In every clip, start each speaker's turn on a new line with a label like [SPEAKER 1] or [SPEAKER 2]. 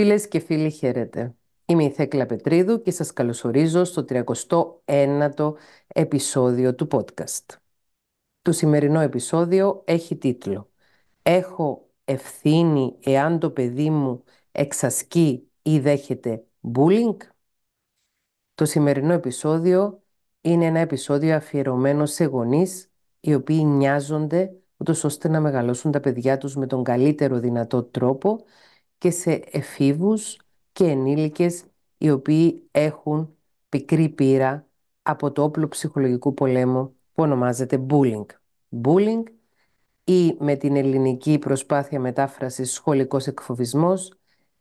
[SPEAKER 1] Φίλες και φίλοι χαίρετε. Είμαι η Θέκλα Πετρίδου και σας καλωσορίζω στο 39ο επεισόδιο του podcast. Το σημερινό επεισόδιο έχει τίτλο «Έχω ευθύνη εάν το παιδί μου εξασκεί ή δέχεται bullying». Το σημερινό επεισόδιο είναι ένα επεισόδιο αφιερωμένο σε γονείς οι οποίοι νοιάζονται ούτως ώστε να μεγαλώσουν τα παιδιά τους με τον καλύτερο δυνατό τρόπο και σε εφήβους και ενήλικες οι οποίοι έχουν πικρή πείρα από το όπλο ψυχολογικού πολέμου που ονομάζεται bullying. Bullying ή με την ελληνική προσπάθεια μετάφρασης σχολικός εκφοβισμός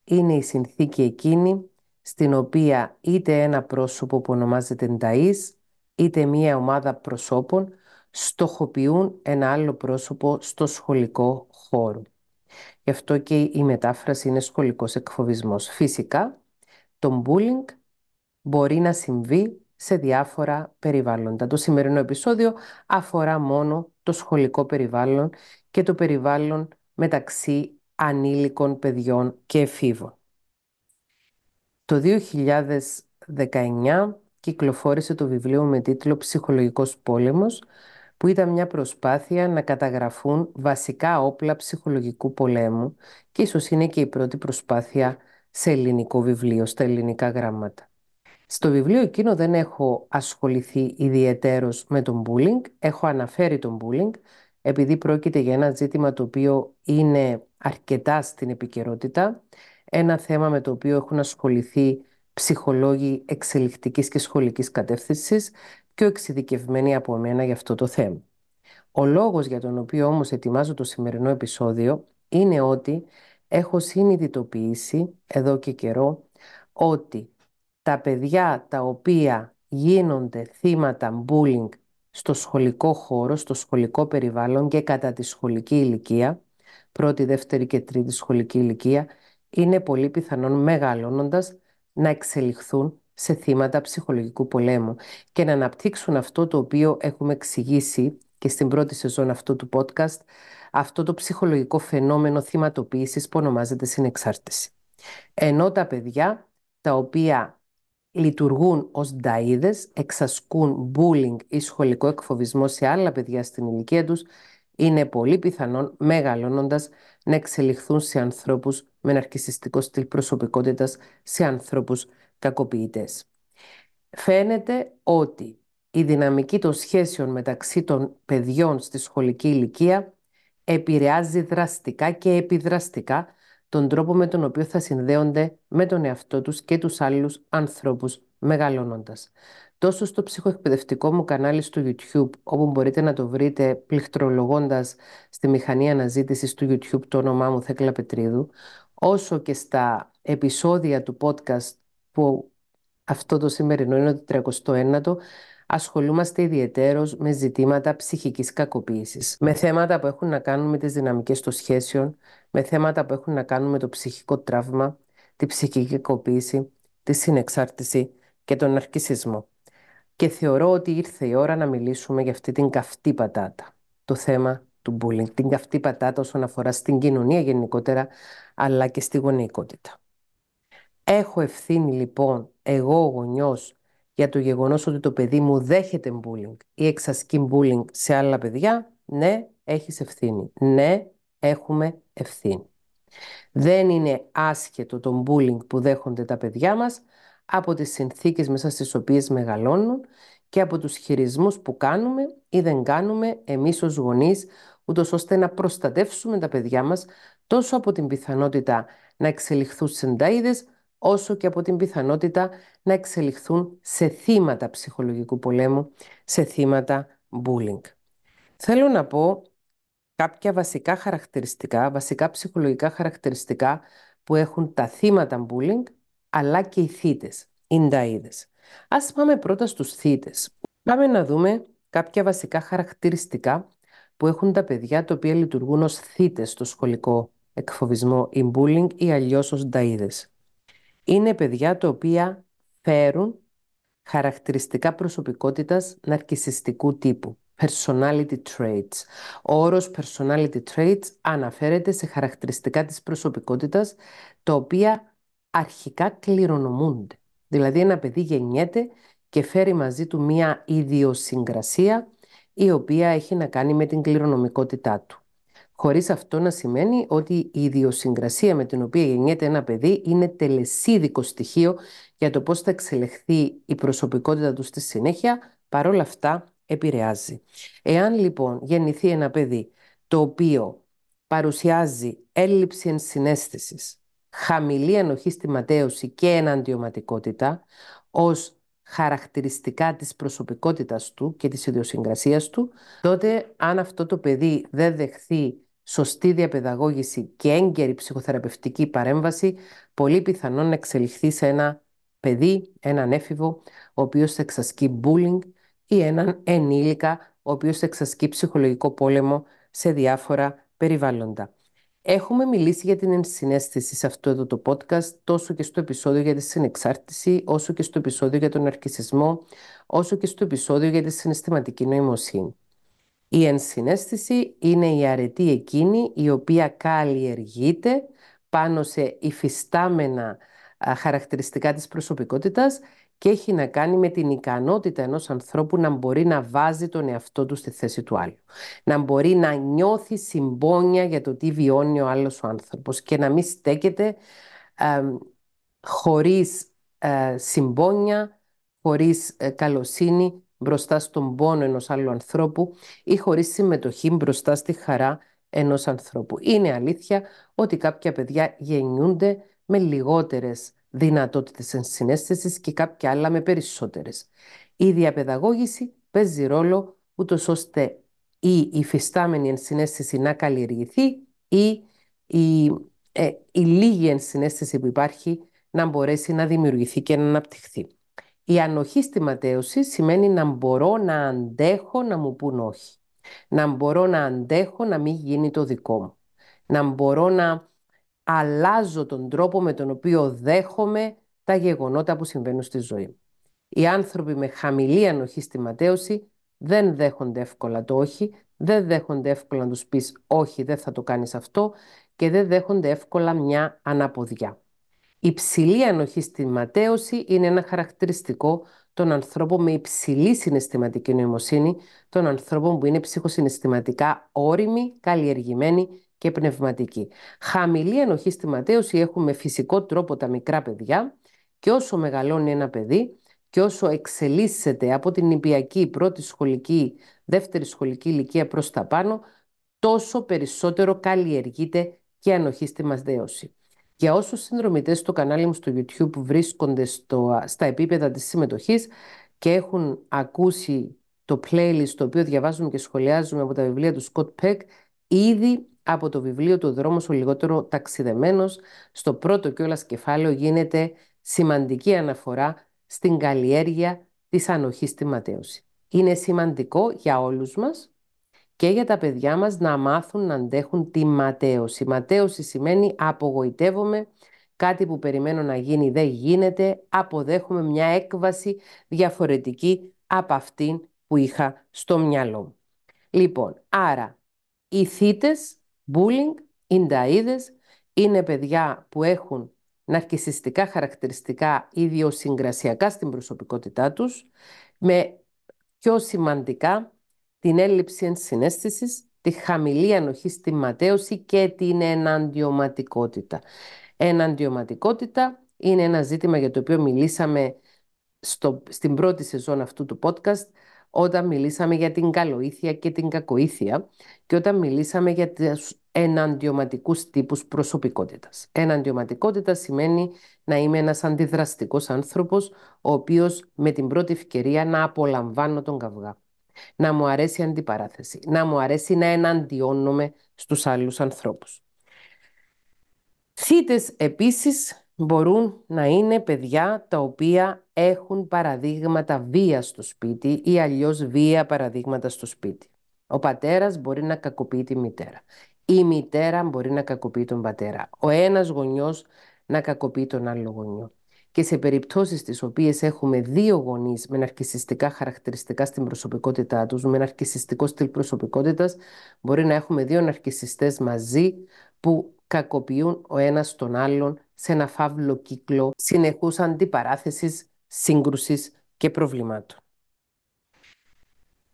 [SPEAKER 1] είναι η συνθήκη εκείνη στην οποία είτε ένα πρόσωπο που ονομάζεται νταΐς είτε μία ομάδα προσώπων στοχοποιούν ένα άλλο πρόσωπο στο σχολικό χώρο. Γι' αυτό και η μετάφραση είναι σχολικός εκφοβισμός. Φυσικά, το bullying μπορεί να συμβεί σε διάφορα περιβάλλοντα. Το σημερινό επεισόδιο αφορά μόνο το σχολικό περιβάλλον και το περιβάλλον μεταξύ ανήλικων παιδιών και εφήβων. Το 2019 κυκλοφόρησε το βιβλίο με τίτλο «Ψυχολογικός πόλεμος» που ήταν μια προσπάθεια να καταγραφούν βασικά όπλα ψυχολογικού πολέμου και ίσως είναι και η πρώτη προσπάθεια σε ελληνικό βιβλίο, στα ελληνικά γράμματα. Στο βιβλίο εκείνο δεν έχω ασχοληθεί ιδιαιτέρως με τον bullying, έχω αναφέρει τον bullying, επειδή πρόκειται για ένα ζήτημα το οποίο είναι αρκετά στην επικαιρότητα, ένα θέμα με το οποίο έχουν ασχοληθεί ψυχολόγοι εξελικτικής και σχολικής κατεύθυνσης πιο εξειδικευμένοι από μένα για αυτό το θέμα. Ο λόγος για τον οποίο όμως ετοιμάζω το σημερινό επεισόδιο είναι ότι έχω συνειδητοποιήσει εδώ και καιρό ότι τα παιδιά τα οποία γίνονται θύματα bullying στο σχολικό χώρο, στο σχολικό περιβάλλον και κατά τη σχολική ηλικία, πρώτη, δεύτερη και τρίτη σχολική ηλικία, είναι πολύ πιθανόν μεγαλώνοντας να εξελιχθούν σε θύματα ψυχολογικού πολέμου και να αναπτύξουν αυτό το οποίο έχουμε εξηγήσει και στην πρώτη σεζόν αυτού του podcast, αυτό το ψυχολογικό φαινόμενο θυματοποίησης που ονομάζεται συνεξάρτηση. Ενώ τα παιδιά τα οποία λειτουργούν ως νταΐδες, εξασκούν bullying ή σχολικό εκφοβισμό σε άλλα παιδιά στην ηλικία τους, είναι πολύ πιθανόν μεγαλώνοντας να εξελιχθούν σε ανθρώπους με ναρκισιστικό στυλ προσωπικότητας, σε ανθρώπους κακοποιητές. Φαίνεται ότι η δυναμική των σχέσεων μεταξύ των παιδιών στη σχολική ηλικία επηρεάζει δραστικά και επιδραστικά τον τρόπο με τον οποίο θα συνδέονται με τον εαυτό τους και τους άλλους ανθρώπους μεγαλώνοντας. Τόσο στο ψυχοεκπαιδευτικό μου κανάλι στο YouTube, όπου μπορείτε να το βρείτε πληκτρολογώντας στη μηχανή αναζήτησης του YouTube το όνομά μου Θέκλα Πετρίδου, όσο και στα επεισόδια του podcast που αυτό το σημερινό είναι το 39ο, ασχολούμαστε ιδιαιτέρως με ζητήματα ψυχικής κακοποίησης, με θέματα που έχουν να κάνουν με τις δυναμικές των σχέσεων, με θέματα που έχουν να κάνουν με το ψυχικό τραύμα, τη ψυχική κακοποίηση, τη συνεξάρτηση και τον αρκισισμό. Και θεωρώ ότι ήρθε η ώρα να μιλήσουμε για αυτή την καυτή πατάτα, το θέμα του bullying, την καυτή πατάτα όσον αφορά στην κοινωνία γενικότερα, αλλά και στη γονεϊκότητα. Έχω ευθύνη λοιπόν εγώ ο γονιός για το γεγονός ότι το παιδί μου δέχεται bullying ή εξασκεί bullying σε άλλα παιδιά, ναι, έχεις ευθύνη. Ναι, έχουμε ευθύνη. Δεν είναι άσχετο το bullying που δέχονται τα παιδιά μας από τις συνθήκες μέσα στις οποίες μεγαλώνουν και από τους χειρισμούς που κάνουμε ή δεν κάνουμε εμείς ως γονείς, ούτως ώστε να προστατεύσουμε τα παιδιά μας τόσο από την πιθανότητα να εξελιχθούν σε όσο και από την πιθανότητα να εξελιχθούν σε θύματα ψυχολογικού πολέμου, σε θύματα bullying. Θέλω να πω κάποια βασικά χαρακτηριστικά, βασικά ψυχολογικά χαρακτηριστικά που έχουν τα θύματα bullying, αλλά και οι θύτες, οι νταΐδες. Ας πάμε πρώτα στους θύτες. Πάμε να δούμε κάποια βασικά χαρακτηριστικά που έχουν τα παιδιά τα οποία λειτουργούν ως θύτες στο σχολικό εκφοβισμό ή bullying ή αλλιώς ως νταΐδες είναι παιδιά τα οποία φέρουν χαρακτηριστικά προσωπικότητας ναρκισιστικού τύπου. Personality traits. Ο όρος personality traits αναφέρεται σε χαρακτηριστικά της προσωπικότητας τα οποία αρχικά κληρονομούνται. Δηλαδή ένα παιδί γεννιέται και φέρει μαζί του μία ιδιοσυγκρασία η οποία έχει να κάνει με την κληρονομικότητά του. Χωρίς αυτό να σημαίνει ότι η ιδιοσυγκρασία με την οποία γεννιέται ένα παιδί είναι τελεσίδικο στοιχείο για το πώς θα εξελιχθεί η προσωπικότητα του στη συνέχεια, παρόλα αυτά επηρεάζει. Εάν λοιπόν γεννηθεί ένα παιδί το οποίο παρουσιάζει έλλειψη ενσυναίσθησης, χαμηλή ανοχή στη ματέωση και εναντιωματικότητα ως χαρακτηριστικά της προσωπικότητας του και της ιδιοσυγκρασίας του, τότε αν αυτό το παιδί δεν δεχθεί σωστή διαπαιδαγώγηση και έγκαιρη ψυχοθεραπευτική παρέμβαση, πολύ πιθανόν να εξελιχθεί σε ένα παιδί, έναν έφηβο, ο οποίος θα εξασκεί bullying ή έναν ενήλικα, ο οποίος θα εξασκεί ψυχολογικό πόλεμο σε διάφορα περιβάλλοντα. Έχουμε μιλήσει για την ενσυναίσθηση σε αυτό εδώ το podcast, τόσο και στο επεισόδιο για τη συνεξάρτηση, όσο και στο επεισόδιο για τον αρκισισμό, όσο και στο επεισόδιο για τη συναισθηματική νοημοσύνη. Η ενσυναίσθηση είναι η αρετή εκείνη η οποία καλλιεργείται πάνω σε υφιστάμενα χαρακτηριστικά της προσωπικότητας και έχει να κάνει με την ικανότητα ενός ανθρώπου να μπορεί να βάζει τον εαυτό του στη θέση του άλλου. Να μπορεί να νιώθει συμπόνια για το τι βιώνει ο άλλος ο άνθρωπος και να μην στέκεται ε, χωρίς ε, συμπόνια, χωρίς ε, καλοσύνη μπροστά στον πόνο ενός άλλου ανθρώπου ή χωρίς συμμετοχή μπροστά στη χαρά ενός ανθρώπου. Είναι αλήθεια ότι κάποια παιδιά γεννιούνται με λιγότερες δυνατότητες ενσυναίσθησης και κάποια άλλα με περισσότερες. Η διαπαιδαγώγηση παίζει ρόλο ούτως ώστε η υφιστάμενη ενσυναίσθηση να καλλιεργηθεί ή η, ε, η λίγη ενσυναίσθηση που υπάρχει να μπορέσει να δημιουργηθεί και να αναπτυχθεί. Η ανοχή στη ματέωση σημαίνει να μπορώ να αντέχω να μου πούν όχι. Να μπορώ να αντέχω να μην γίνει το δικό μου. Να μπορώ να αλλάζω τον τρόπο με τον οποίο δέχομαι τα γεγονότα που συμβαίνουν στη ζωή μου. Οι άνθρωποι με χαμηλή ανοχή στη ματέωση δεν δέχονται εύκολα το όχι, δεν δέχονται εύκολα να τους πεις όχι δεν θα το κάνεις αυτό και δεν δέχονται εύκολα μια αναποδιά. Η ψηλή ανοχή στη ματέωση είναι ένα χαρακτηριστικό των ανθρώπων με υψηλή συναισθηματική νοημοσύνη, των ανθρώπων που είναι ψυχοσυναισθηματικά όριμοι, καλλιεργημένοι και πνευματική. Χαμηλή ενοχή στη ματέωση έχουμε φυσικό τρόπο τα μικρά παιδιά και όσο μεγαλώνει ένα παιδί και όσο εξελίσσεται από την νηπιακή, πρώτη σχολική, δεύτερη σχολική ηλικία προς τα πάνω, τόσο περισσότερο καλλιεργείται και ανοχή στη ματέωση. Για όσους συνδρομητές στο κανάλι μου στο YouTube βρίσκονται στο, στα επίπεδα της συμμετοχής και έχουν ακούσει το playlist το οποίο διαβάζουμε και σχολιάζουμε από τα βιβλία του Scott Peck, ήδη από το βιβλίο του «Δρόμος ο λιγότερο ταξιδεμένος» στο πρώτο κιόλας κεφάλαιο γίνεται σημαντική αναφορά στην καλλιέργεια της ανοχής στη ματέωση. Είναι σημαντικό για όλους μας και για τα παιδιά μας να μάθουν να αντέχουν τη ματέωση. Ματέωση σημαίνει απογοητεύομαι, κάτι που περιμένω να γίνει δεν γίνεται, αποδέχομαι μια έκβαση διαφορετική από αυτήν που είχα στο μυαλό μου. Λοιπόν, άρα οι θύτες bullying, ινταΐδες, είναι παιδιά που έχουν ναρκισιστικά χαρακτηριστικά ιδιοσυγκρασιακά στην προσωπικότητά τους, με πιο σημαντικά την έλλειψη ενσυναίσθησης, τη χαμηλή ανοχή στη ματέωση και την εναντιωματικότητα. Εναντιωματικότητα είναι ένα ζήτημα για το οποίο μιλήσαμε στο, στην πρώτη σεζόν αυτού του podcast όταν μιλήσαμε για την καλοήθεια και την κακοήθεια και όταν μιλήσαμε για τους εναντιωματικούς τύπους προσωπικότητας. Εναντιωματικότητα σημαίνει να είμαι ένας αντιδραστικός άνθρωπος, ο οποίος με την πρώτη ευκαιρία να απολαμβάνω τον καυγά. Να μου αρέσει η αντιπαράθεση, να μου αρέσει να εναντιώνομαι στους άλλους ανθρώπους. Θύτες επίσης μπορούν να είναι παιδιά τα οποία έχουν παραδείγματα βίας στο σπίτι ή αλλιώς βία παραδείγματα στο σπίτι. Ο πατέρας μπορεί να κακοποιεί τη μητέρα. Η μητέρα μπορεί να κακοποιεί τον πατέρα. Ο ένας γονιός να κακοποιεί τον άλλο γονιό. Και σε περιπτώσεις τις οποίες έχουμε δύο γονείς με ναρκισιστικά χαρακτηριστικά στην προσωπικότητά τους, με ναρκισιστικό στυλ προσωπικότητας, μπορεί να έχουμε δύο ναρκισιστές μαζί που κακοποιούν ο ένας τον άλλον σε ένα φαύλο κύκλο συνεχούς αντιπαράθεσης, σύγκρουσης και προβλημάτων.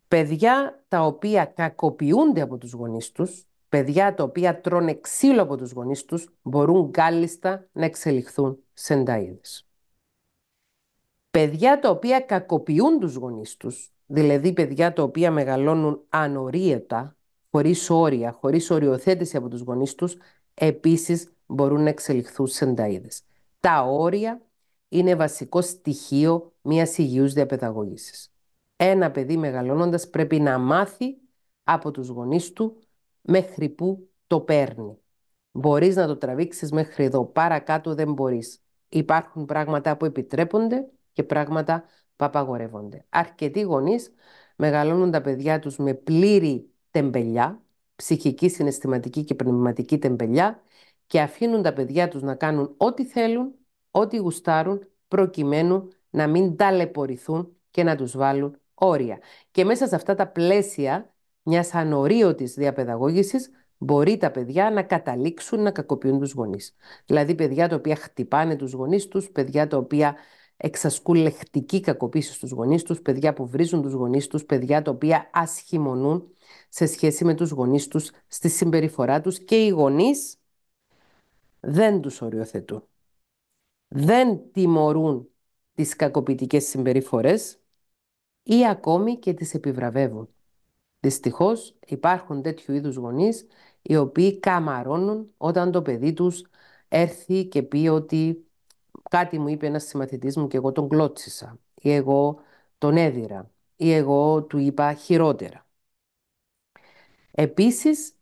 [SPEAKER 1] Παιδιά τα οποία κακοποιούνται από τους γονείς τους, παιδιά τα οποία τρώνε ξύλο από τους γονείς τους, μπορούν κάλλιστα να εξελιχθούν σε ενταΐδες. Παιδιά τα οποία κακοποιούν τους γονείς τους, δηλαδή παιδιά τα οποία μεγαλώνουν ανορίετα, χωρίς όρια, χωρίς οριοθέτηση από τους γονείς τους, επίσης μπορούν να εξελιχθούν σε ενταΐδες. Τα όρια είναι βασικό στοιχείο μιας υγιούς διαπαιδαγώγησης. Ένα παιδί μεγαλώνοντας πρέπει να μάθει από τους γονείς του μέχρι που το παίρνει. Μπορείς να το τραβήξεις μέχρι εδώ, παρακάτω δεν μπορείς. Υπάρχουν πράγματα που επιτρέπονται και πράγματα που απαγορεύονται. Αρκετοί γονείς μεγαλώνουν τα παιδιά τους με πλήρη τεμπελιά, ψυχική, συναισθηματική και πνευματική τεμπελιά και αφήνουν τα παιδιά τους να κάνουν ό,τι θέλουν, ό,τι γουστάρουν, προκειμένου να μην ταλαιπωρηθούν και να τους βάλουν όρια. Και μέσα σε αυτά τα πλαίσια μιας ανορίωτης διαπαιδαγώγησης μπορεί τα παιδιά να καταλήξουν να κακοποιούν τους γονείς. Δηλαδή παιδιά τα οποία χτυπάνε τους γονείς τους, παιδιά τα οποία εξασκούν λεχτική κακοποίηση στους γονείς τους, παιδιά που βρίζουν τους γονείς τους, παιδιά τα οποία ασχημονούν σε σχέση με τους γονείς τους στη συμπεριφορά τους και οι γονείς δεν τους οριοθετούν. Δεν τιμωρούν τις κακοποιητικές συμπεριφορές ή ακόμη και τις επιβραβεύουν. Δυστυχώς υπάρχουν τέτοιου είδους γονείς οι οποίοι καμαρώνουν όταν το παιδί τους έρθει και πει ότι κάτι μου είπε ένας συμμαθητής μου και εγώ τον κλώτσισα ή εγώ τον έδιρα ή εγώ του είπα χειρότερα. Επίσης,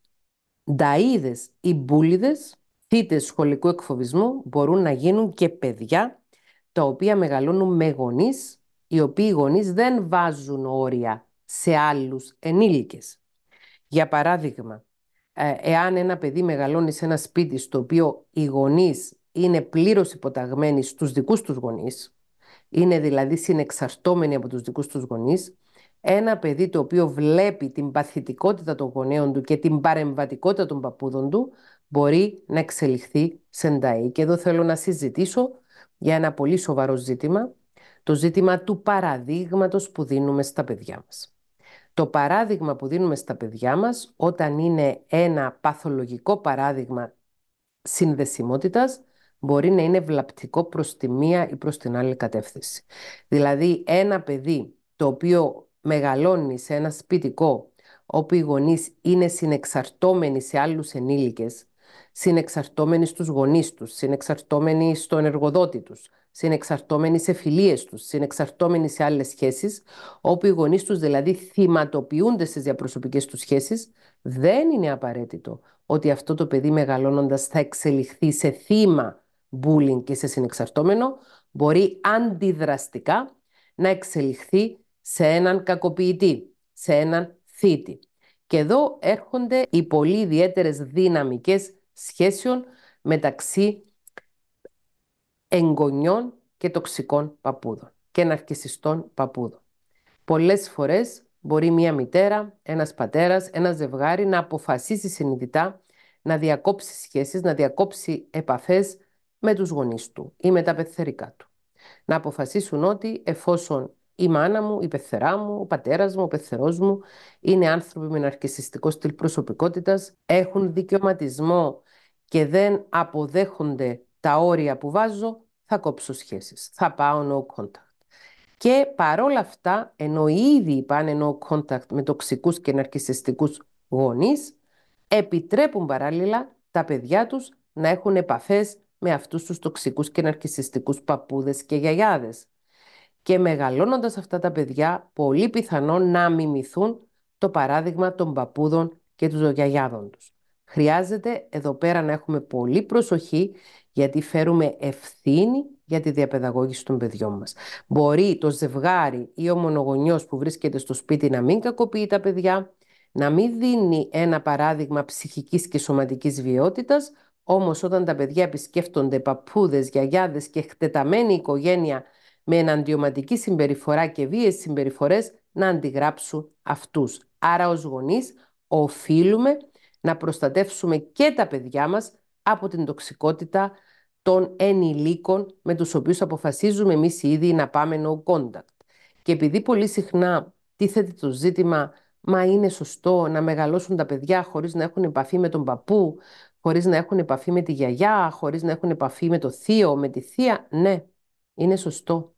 [SPEAKER 1] νταΐδες ή μπούλιδες, θύτες σχολικού εκφοβισμού μπορούν να γίνουν και παιδιά τα οποία μεγαλώνουν με γονείς οι οποίοι γονείς δεν βάζουν όρια σε άλλους ενήλικες. Για παράδειγμα, ε, εάν ένα παιδί μεγαλώνει σε ένα σπίτι στο οποίο οι γονείς είναι πλήρως υποταγμένοι στους δικούς τους γονείς, είναι δηλαδή συνεξαρτώμενοι από τους δικούς τους γονείς, ένα παιδί το οποίο βλέπει την παθητικότητα των γονέων του και την παρεμβατικότητα των παππούδων του, μπορεί να εξελιχθεί σε ενταή. Και εδώ θέλω να συζητήσω για ένα πολύ σοβαρό ζήτημα, το ζήτημα του παραδείγματος που δίνουμε στα παιδιά μας. Το παράδειγμα που δίνουμε στα παιδιά μας, όταν είναι ένα παθολογικό παράδειγμα συνδεσιμότητας, μπορεί να είναι βλαπτικό προς τη μία ή προς την άλλη κατεύθυνση. Δηλαδή, ένα παιδί το οποίο μεγαλώνει σε ένα σπιτικό όπου οι γονείς είναι συνεξαρτώμενοι σε άλλους ενήλικες, συνεξαρτώμενοι στους γονείς τους, συνεξαρτώμενοι στον εργοδότη τους, συνεξαρτώμενοι σε φιλίες τους, συνεξαρτώμενοι σε άλλες σχέσεις, όπου οι γονείς τους δηλαδή θυματοποιούνται στις διαπροσωπικές τους σχέσεις, δεν είναι απαραίτητο ότι αυτό το παιδί μεγαλώνοντας θα εξελιχθεί σε θύμα bullying και σε συνεξαρτώμενο, μπορεί αντιδραστικά να εξελιχθεί σε έναν κακοποιητή, σε έναν θήτη. Και εδώ έρχονται οι πολύ ιδιαίτερες δυναμικές σχέσεων μεταξύ εγγονιών και τοξικών παππούδων και ναρκισιστών παππούδων. Πολλές φορές μπορεί μία μητέρα, ένας πατέρας, ένα ζευγάρι να αποφασίσει συνειδητά να διακόψει σχέσεις, να διακόψει επαφές με τους γονείς του ή με τα πεθερικά του. Να αποφασίσουν ότι εφόσον η μάνα μου, η πεθερά μου, ο πατέρας μου, ο πεθερός μου είναι άνθρωποι με ναρκισιστικό στυλ προσωπικότητας, έχουν δικαιωματισμό και δεν αποδέχονται τα όρια που βάζω, θα κόψω σχέσεις. Θα πάω no contact. Και παρόλα αυτά, ενώ ήδη πάνε no contact με τοξικούς και ναρκισιστικούς γονείς, επιτρέπουν παράλληλα τα παιδιά τους να έχουν επαφές με αυτούς τους τοξικούς και ναρκισιστικούς παππούδες και γιαγιάδες. Και μεγαλώνοντας αυτά τα παιδιά, πολύ πιθανόν να μιμηθούν το παράδειγμα των παππούδων και των γιαγιάδων τους. Χρειάζεται εδώ πέρα να έχουμε πολύ προσοχή γιατί φέρουμε ευθύνη για τη διαπαιδαγώγηση των παιδιών μας. Μπορεί το ζευγάρι ή ο μονογονιός που βρίσκεται στο σπίτι να μην κακοποιεί τα παιδιά, να μην δίνει ένα παράδειγμα ψυχικής και σωματικής βιότητας, όμως όταν τα παιδιά επισκέφτονται παππούδες, γιαγιάδες και εκτεταμένη οικογένεια με εναντιωματική συμπεριφορά και βίαιες συμπεριφορές να αντιγράψουν αυτούς. Άρα ως γονείς οφείλουμε να προστατεύσουμε και τα παιδιά μας από την τοξικότητα των ενηλίκων με τους οποίους αποφασίζουμε εμείς ήδη να πάμε no contact. Και επειδή πολύ συχνά τίθεται το ζήτημα μα είναι σωστό να μεγαλώσουν τα παιδιά χωρίς να έχουν επαφή με τον παππού, χωρίς να έχουν επαφή με τη γιαγιά, χωρίς να έχουν επαφή με το θείο, με τη θεία, ναι, είναι σωστό.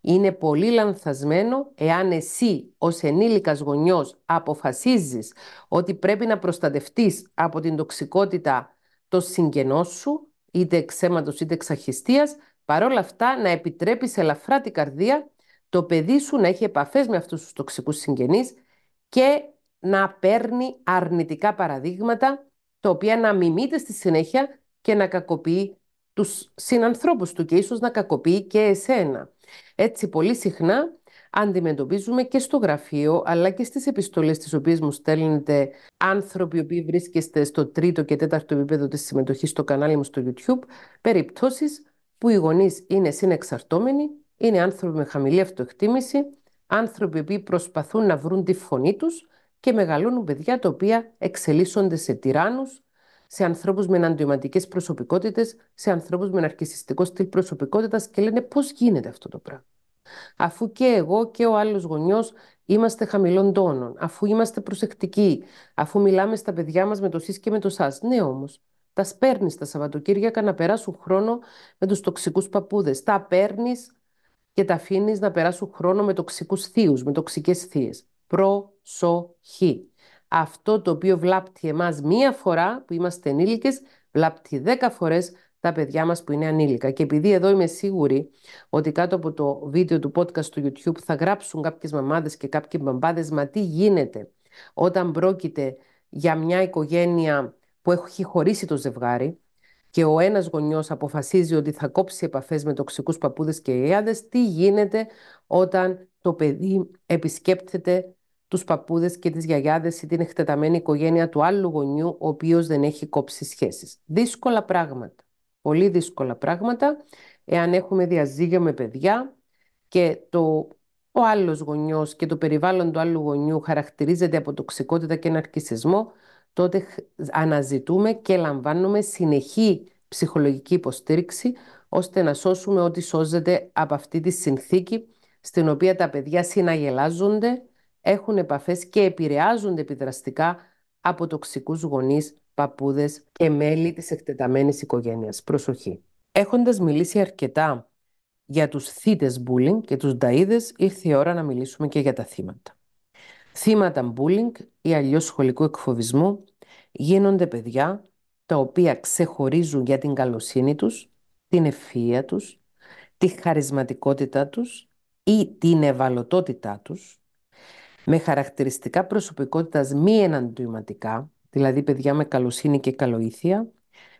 [SPEAKER 1] Είναι πολύ λανθασμένο εάν εσύ ως ενήλικας γονιός αποφασίζεις ότι πρέπει να προστατευτείς από την τοξικότητα το συγγενό σου, είτε εξαίματος είτε εξαχιστίας, παρόλα αυτά να επιτρέπεις ελαφρά την καρδία το παιδί σου να έχει επαφές με αυτούς τους τοξικούς συγγενείς και να παίρνει αρνητικά παραδείγματα, τα οποία να μιμείται στη συνέχεια και να κακοποιεί τους συνανθρώπους του και ίσως να κακοποιεί και εσένα. Έτσι πολύ συχνά αντιμετωπίζουμε και στο γραφείο αλλά και στις επιστολές τις οποίες μου στέλνετε άνθρωποι που βρίσκεστε στο τρίτο και τέταρτο επίπεδο της συμμετοχής στο κανάλι μου στο YouTube περιπτώσεις που οι γονείς είναι συνεξαρτώμενοι, είναι άνθρωποι με χαμηλή αυτοεκτίμηση, άνθρωποι που προσπαθούν να βρουν τη φωνή τους και μεγαλώνουν παιδιά τα οποία εξελίσσονται σε τυράννους, σε ανθρώπους με αντιωματικές προσωπικότητες, σε ανθρώπους με ναρκισιστικό στυλ προσωπικότητας και λένε πώς γίνεται αυτό το πράγμα. Αφού και εγώ και ο άλλος γονιός είμαστε χαμηλών τόνων, αφού είμαστε προσεκτικοί, αφού μιλάμε στα παιδιά μας με το σεις και με το σας. Ναι όμως, τα παίρνει τα Σαββατοκύριακα να περάσουν χρόνο με τους τοξικούς παππούδες. Τα παίρνεις και τα αφήνεις να περάσουν χρόνο με τοξικούς θείους, με τοξικές θείες. Προσοχή. Αυτό το οποίο βλάπτει εμάς μία φορά που είμαστε ενήλικες, βλάπτει δέκα φορές τα παιδιά μας που είναι ανήλικα. Και επειδή εδώ είμαι σίγουρη ότι κάτω από το βίντεο του podcast του YouTube θα γράψουν κάποιες μαμάδες και κάποιοι μπαμπάδες, μα τι γίνεται όταν πρόκειται για μια οικογένεια που έχει χωρίσει το ζευγάρι και ο ένας γονιός αποφασίζει ότι θα κόψει επαφές με τοξικούς παππούδες και ιάδες, τι γίνεται όταν το παιδί επισκέπτεται τους παππούδες και τις γιαγιάδες ή την εκτεταμένη οικογένεια του άλλου γονιού, ο οποίος δεν έχει κόψει σχέσεις. Δύσκολα πράγματα. Πολύ δύσκολα πράγματα, εάν έχουμε διαζύγιο με παιδιά και το ο άλλος γονιός και το περιβάλλον του άλλου γονιού χαρακτηρίζεται από τοξικότητα και ναρκισισμό, τότε αναζητούμε και λαμβάνουμε συνεχή ψυχολογική υποστήριξη ώστε να σώσουμε ό,τι σώζεται από αυτή τη συνθήκη στην οποία τα παιδιά συναγελάζονται, έχουν επαφές και επηρεάζονται επιδραστικά από τοξικούς γονείς, παππούδες και μέλη της εκτεταμένης οικογένειας. Προσοχή. Έχοντας μιλήσει αρκετά για τους θύτες bullying και τους νταΐδες, ήρθε η ώρα να μιλήσουμε και για τα θύματα. Θύματα bullying ή αλλιώς σχολικού εκφοβισμού γίνονται παιδιά τα οποία ξεχωρίζουν για την καλοσύνη τους, την ευφυΐα τους, τη χαρισματικότητά τους ή την ευαλωτότητά τους, με χαρακτηριστικά προσωπικότητας μη εναντιωματικά, δηλαδή παιδιά με καλοσύνη και καλοήθεια,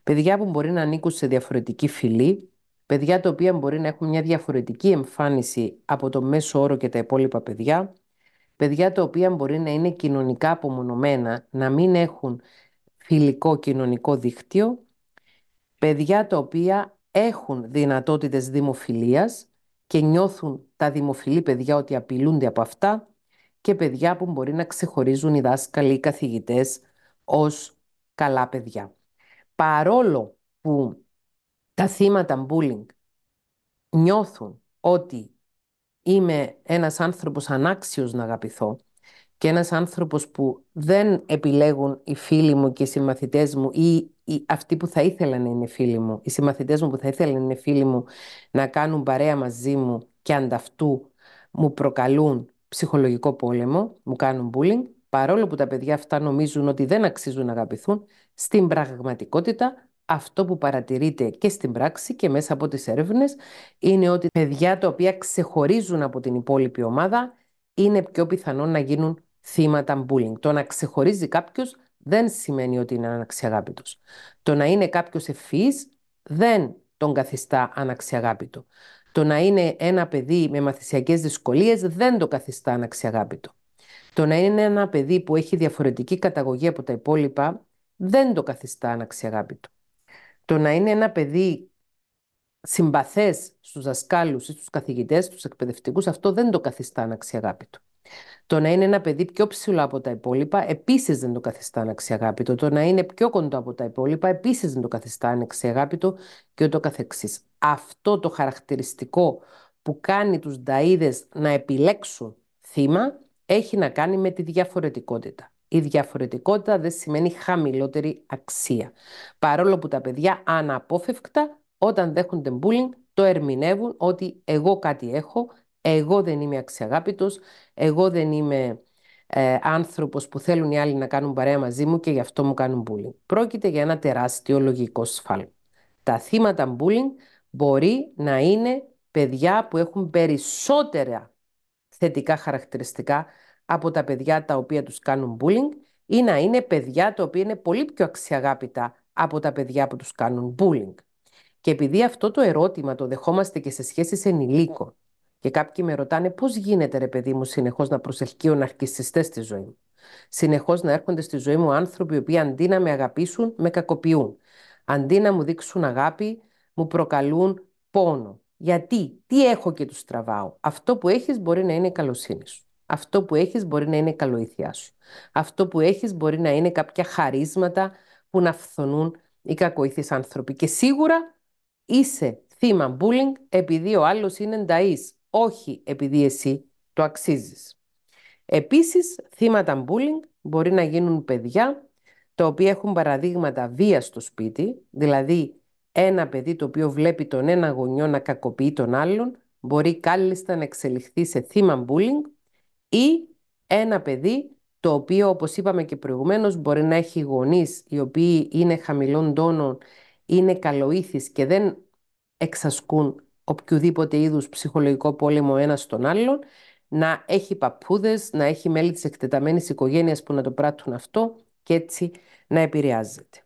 [SPEAKER 1] παιδιά που μπορεί να ανήκουν σε διαφορετική φυλή, παιδιά τα οποία μπορεί να έχουν μια διαφορετική εμφάνιση από το μέσο όρο και τα υπόλοιπα παιδιά, παιδιά τα οποία μπορεί να είναι κοινωνικά απομονωμένα, να μην έχουν φιλικό κοινωνικό δίκτυο, παιδιά τα οποία έχουν δυνατότητες δημοφιλίας και νιώθουν τα δημοφιλή παιδιά ότι απειλούνται από αυτά και παιδιά που μπορεί να ξεχωρίζουν οι δάσκαλοι ή οι καθηγητές ως καλά παιδιά. Παρόλο που τα θύματα bullying νιώθουν ότι είμαι ένας άνθρωπος ανάξιος να αγαπηθώ και ένας άνθρωπος που δεν επιλέγουν οι φίλοι μου και οι συμμαθητές μου ή, αυτοί που θα ήθελαν να είναι φίλοι μου, οι συμμαθητές μου που θα ήθελαν να είναι φίλοι μου να κάνουν παρέα μαζί μου και ανταυτού μου προκαλούν ψυχολογικό πόλεμο, μου κάνουν bullying, παρόλο που τα παιδιά αυτά νομίζουν ότι δεν αξίζουν να αγαπηθούν, στην πραγματικότητα αυτό που παρατηρείται και στην πράξη και μέσα από τις έρευνες είναι ότι παιδιά τα οποία ξεχωρίζουν από την υπόλοιπη ομάδα είναι πιο πιθανό να γίνουν θύματα bullying. Το να ξεχωρίζει κάποιος δεν σημαίνει ότι είναι αναξιαγάπητος. Το να είναι κάποιος ευφύ δεν τον καθιστά αναξιαγάπητο. Το να είναι ένα παιδί με μαθησιακές δυσκολίες δεν το καθιστά αναξιαγάπητο. Το να είναι ένα παιδί που έχει διαφορετική καταγωγή από τα υπόλοιπα δεν το καθιστά αναξιαγάπητο. Το να είναι ένα παιδί συμπαθές στους δασκάλους ή στους καθηγητές, στους εκπαιδευτικούς, αυτό δεν το καθιστά αναξιαγάπητο. Το να είναι ένα παιδί πιο ψηλό από τα υπόλοιπα επίσης δεν το καθιστά αναξιαγάπητο. Το να είναι πιο κοντό από τα υπόλοιπα επίσης δεν το καθιστά αναξιαγάπητο και ούτω καθεξής. Αυτό το χαρακτηριστικό που κάνει τους νταΐδες να επιλέξουν θύμα έχει να κάνει με τη διαφορετικότητα. Η διαφορετικότητα δεν σημαίνει χαμηλότερη αξία. Παρόλο που τα παιδιά αναπόφευκτα όταν δέχονται bullying το ερμηνεύουν ότι εγώ κάτι έχω, εγώ δεν είμαι αξιαγάπητος, εγώ δεν είμαι ε, άνθρωπος που θέλουν οι άλλοι να κάνουν παρέα μαζί μου και γι' αυτό μου κάνουν bullying. Πρόκειται για ένα τεράστιο λογικό σφάλμα. Τα θύματα bullying μπορεί να είναι παιδιά που έχουν περισσότερα θετικά χαρακτηριστικά από τα παιδιά τα οποία τους κάνουν bullying ή να είναι παιδιά τα οποία είναι πολύ πιο αξιαγάπητα από τα παιδιά που τους κάνουν bullying. Και επειδή αυτό το ερώτημα το δεχόμαστε και σε σχέσεις ενηλίκων και κάποιοι με ρωτάνε πώς γίνεται ρε παιδί μου συνεχώς να προσελκύουν αρχιστιστές στη ζωή μου; Συνεχώς να έρχονται στη ζωή μου άνθρωποι οι οποίοι αντί να με αγαπήσουν με κακοποιούν. Αντί να μου δείξουν αγάπη μου προκαλούν πόνο. Γιατί, τι έχω και τους τραβάω; Αυτό που έχεις μπορεί να είναι η καλοσύνη σου. Αυτό που έχεις μπορεί να είναι η καλοήθειά σου. Αυτό που έχεις μπορεί να είναι κάποια χαρίσματα που να φθονούν οι κακοήθεις άνθρωποι. Και σίγουρα είσαι θύμα bullying επειδή ο άλλος είναι νταΐς, όχι επειδή εσύ το αξίζεις. Επίσης, θύματα bullying μπορεί να γίνουν παιδιά τα οποία έχουν παραδείγματα βία στο σπίτι, δηλαδή ένα παιδί το οποίο βλέπει τον ένα γονιό να κακοποιεί τον άλλον, μπορεί κάλλιστα να εξελιχθεί σε θύμα bullying ή ένα παιδί το οποίο, όπως είπαμε και προηγουμένως, μπορεί να έχει γονείς οι οποίοι είναι χαμηλών τόνων, είναι καλοήθεις και δεν εξασκούν οποιοδήποτε είδους ψυχολογικό πόλεμο ένας στον άλλον, να έχει παππούδες, να έχει μέλη της εκτεταμένης οικογένειας που να το πράττουν αυτό και έτσι να επηρεάζεται.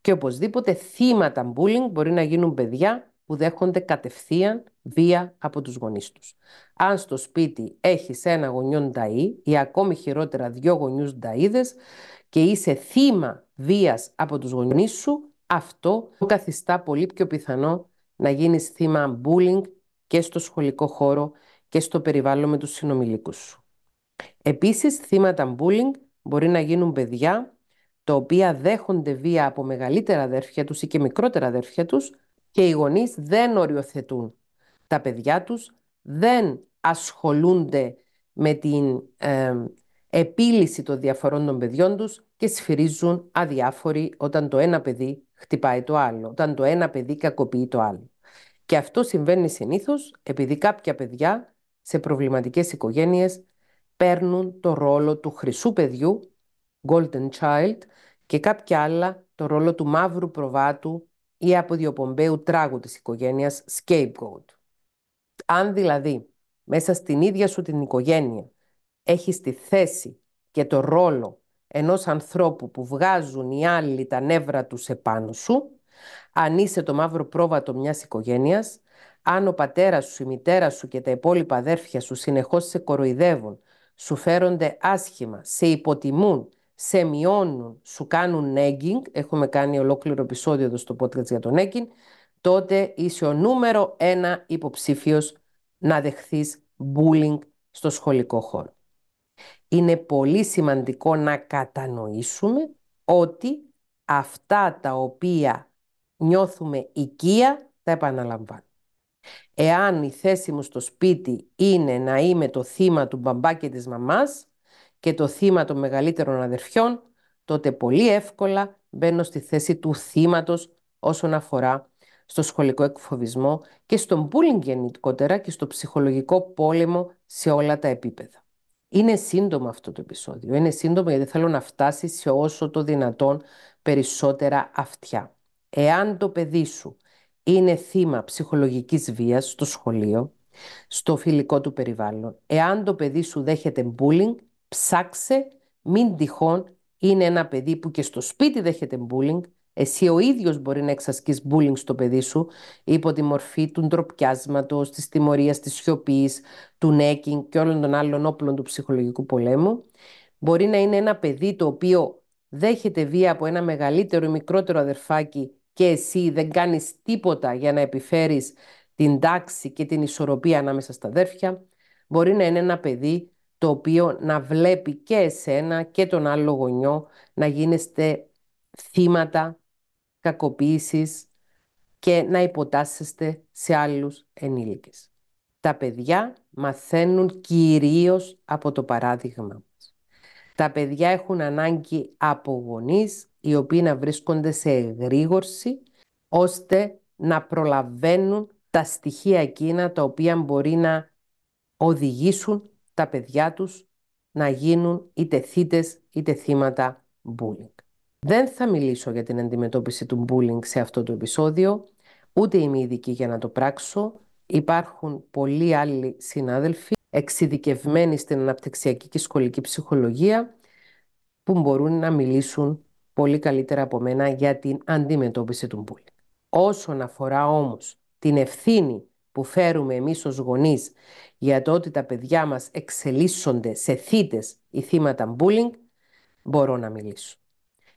[SPEAKER 1] Και οπωσδήποτε θύματα bullying μπορεί να γίνουν παιδιά που δέχονται κατευθείαν βία από τους γονείς τους. Αν στο σπίτι έχεις ένα γονιό νταΐ ή ακόμη χειρότερα δυο γονιούς νταΐδες και είσαι θύμα βίας από τους γονείς σου, αυτό καθιστά πολύ πιο πιθανό να γίνεις θύμα bullying και στο σχολικό χώρο και στο περιβάλλον με τους συνομιλίκους σου. Επίσης, θύματα bullying μπορεί να γίνουν παιδιά τα οποία δέχονται βία από μεγαλύτερα αδέρφια τους ή και μικρότερα αδέρφια τους και οι γονείς δεν οριοθετούν τα παιδιά τους, δεν ασχολούνται με την επίλυση των διαφορών των παιδιών τους και σφυρίζουν αδιάφοροι όταν το ένα παιδί χτυπάει το άλλο, όταν το ένα παιδί κακοποιεί το άλλο. Και αυτό συμβαίνει συνήθως επειδή κάποια παιδιά σε προβληματικές οικογένειες παίρνουν το ρόλο του χρυσού παιδιού, golden child, και κάποια άλλα το ρόλο του μαύρου προβάτου ή αποδιοπομπαίου τράγου της οικογένειας, scapegoat. Αν δηλαδή μέσα στην ίδια σου την οικογένεια έχεις τη θέση και το ρόλο ενός ανθρώπου που βγάζουν οι άλλοι τα νεύρα τους επάνω σου, αν είσαι το μαύρο πρόβατο μιας οικογένειας, αν ο πατέρας σου, η μητέρα σου και τα υπόλοιπα αδέρφια σου συνεχώς σε κοροϊδεύουν, σου φέρονται άσχημα, σε υποτιμούν, σε μειώνουν, σου κάνουν nagging, έχουμε κάνει ολόκληρο επεισόδιο εδώ στο podcast για το nagging, τότε είσαι ο νούμερο ένα υποψήφιος να δεχθείς bullying στο σχολικό χώρο. Είναι πολύ σημαντικό να κατανοήσουμε ότι αυτά τα οποία νιώθουμε οικία τα επαναλαμβάνουμε. Εάν η θέση μου στο σπίτι είναι να είμαι το θύμα του μπαμπά και της μαμάς και το θύμα των μεγαλύτερων αδερφιών, τότε πολύ εύκολα μπαίνω στη θέση του θύματος όσον αφορά στο σχολικό εκφοβισμό και στον bullying γενικότερα και στο ψυχολογικό πόλεμο σε όλα τα επίπεδα. Είναι σύντομο αυτό το επεισόδιο. Είναι σύντομο γιατί θέλω να φτάσει σε όσο το δυνατόν περισσότερα αυτιά. Εάν το παιδί σου είναι θύμα ψυχολογικής βίας στο σχολείο, στο φιλικό του περιβάλλον, εάν το παιδί σου δέχεται bullying, ψάξε μην τυχόν είναι ένα παιδί που και στο σπίτι δέχεται bullying, εσύ ο ίδιος μπορεί να εξασκείς bullying στο παιδί σου υπό τη μορφή του ντροπιάσματος, της τιμωρίας, της σιωπής, του νέκινγκ και όλων των άλλων όπλων του ψυχολογικού πολέμου. Μπορεί να είναι ένα παιδί το οποίο δέχεται βία από ένα μεγαλύτερο ή μικρότερο αδερφάκι και εσύ δεν κάνεις τίποτα για να επιφέρεις την τάξη και την ισορροπία ανάμεσα στα αδέρφια. Μπορεί να είναι ένα παιδί το οποίο να βλέπει και εσένα και τον άλλο γονιό να γίνεστε θύματα κακοποίησης και να υποτάσσεστε σε άλλους ενήλικες. Τα παιδιά μαθαίνουν κυρίως από το παράδειγμα μας. Τα παιδιά έχουν ανάγκη από γονείς οι οποίοι να βρίσκονται σε εγρήγορση ώστε να προλαβαίνουν τα στοιχεία εκείνα τα οποία μπορεί να οδηγήσουν τα παιδιά τους να γίνουν είτε θύτες είτε θύματα bullying. Δεν θα μιλήσω για την αντιμετώπιση του bullying σε αυτό το επεισόδιο, ούτε είμαι ειδική για να το πράξω. Υπάρχουν πολλοί άλλοι συνάδελφοι εξειδικευμένοι στην αναπτυξιακή και σχολική ψυχολογία που μπορούν να μιλήσουν πολύ καλύτερα από μένα για την αντιμετώπιση του bullying. Όσον αφορά όμως την ευθύνη που φέρουμε εμείς ως γονείς για το ότι τα παιδιά μας εξελίσσονται σε θύτες ή θύματα bullying, μπορώ να μιλήσω.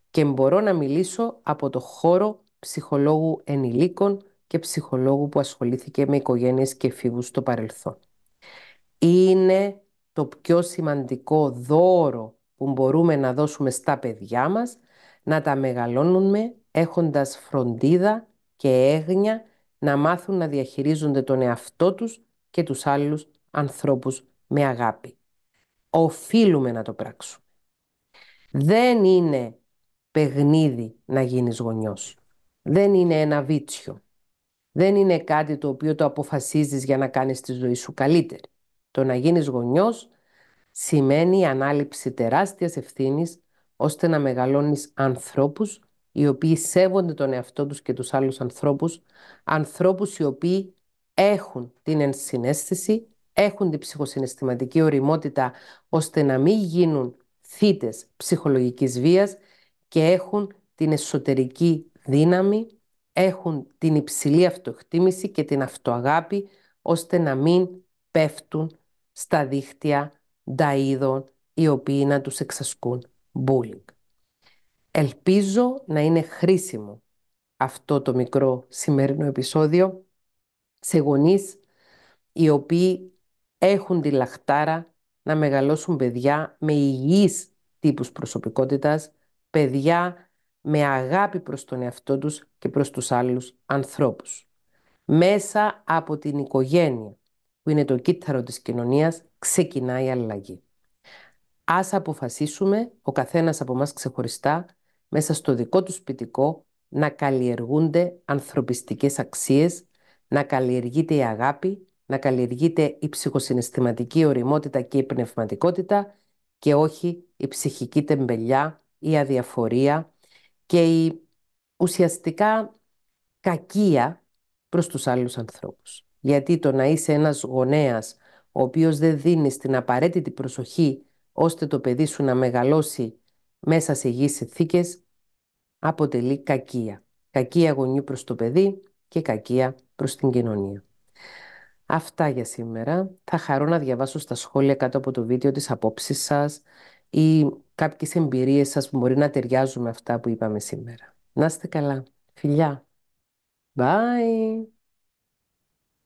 [SPEAKER 1] Και μπορώ να μιλήσω από το χώρο ψυχολόγου ενηλίκων και ψυχολόγου που ασχολήθηκε με οικογένειες και εφήβους στο παρελθόν. Είναι το πιο σημαντικό δώρο που μπορούμε να δώσουμε στα παιδιά μας, να τα μεγαλώνουμε έχοντας φροντίδα και έγνοια να μάθουν να διαχειρίζονται τον εαυτό τους και τους άλλους ανθρώπους με αγάπη. Οφείλουμε να το πράξουμε. Δεν είναι παιγνίδι να γίνεις γονιός. Δεν είναι ένα βίτσιο. Δεν είναι κάτι το οποίο το αποφασίζεις για να κάνεις τη ζωή σου καλύτερη. Το να γίνεις γονιός σημαίνει ανάληψη τεράστιας ευθύνης ώστε να μεγαλώνεις ανθρώπους οι οποίοι σέβονται τον εαυτό τους και τους άλλους ανθρώπους, ανθρώπους οι οποίοι έχουν την ενσυναίσθηση, έχουν την ψυχοσυναισθηματική οριμότητα ώστε να μην γίνουν θύτες ψυχολογικής βίας και έχουν την εσωτερική δύναμη, έχουν την υψηλή αυτοεκτίμηση και την αυτοαγάπη ώστε να μην πέφτουν στα δίχτυα νταΐδων οι οποίοι να τους εξασκούν bullying. Ελπίζω να είναι χρήσιμο αυτό το μικρό σημερινό επεισόδιο σε γονείς οι οποίοι έχουν τη λαχτάρα να μεγαλώσουν παιδιά με υγιείς τύπους προσωπικότητας, παιδιά με αγάπη προς τον εαυτό τους και προς τους άλλους ανθρώπους. Μέσα από την οικογένεια, που είναι το κύτταρο της κοινωνίας, ξεκινάει η αλλαγή. Ας αποφασίσουμε, ο καθένας από μας ξεχωριστά, μέσα στο δικό του σπιτικό, να καλλιεργούνται ανθρωπιστικές αξίες, να καλλιεργείται η αγάπη, να καλλιεργείται η ψυχοσυναισθηματική οριμότητα και η πνευματικότητα και όχι η ψυχική τεμπελιά, η αδιαφορία και η ουσιαστικά κακία προς τους άλλους ανθρώπους. Γιατί το να είσαι ένας γονέας ο οποίος δεν δίνεις την απαραίτητη προσοχή ώστε το παιδί σου να μεγαλώσει μέσα σε υγιείς συνθήκες αποτελεί κακία. Κακία γονιού προς το παιδί και κακία προς την κοινωνία. Αυτά για σήμερα. Θα χαρώ να διαβάσω στα σχόλια κάτω από το βίντεο τις απόψεις σας ή κάποιες εμπειρίες σας που μπορεί να ταιριάζουν με αυτά που είπαμε σήμερα. Να είστε καλά. Φιλιά. Bye.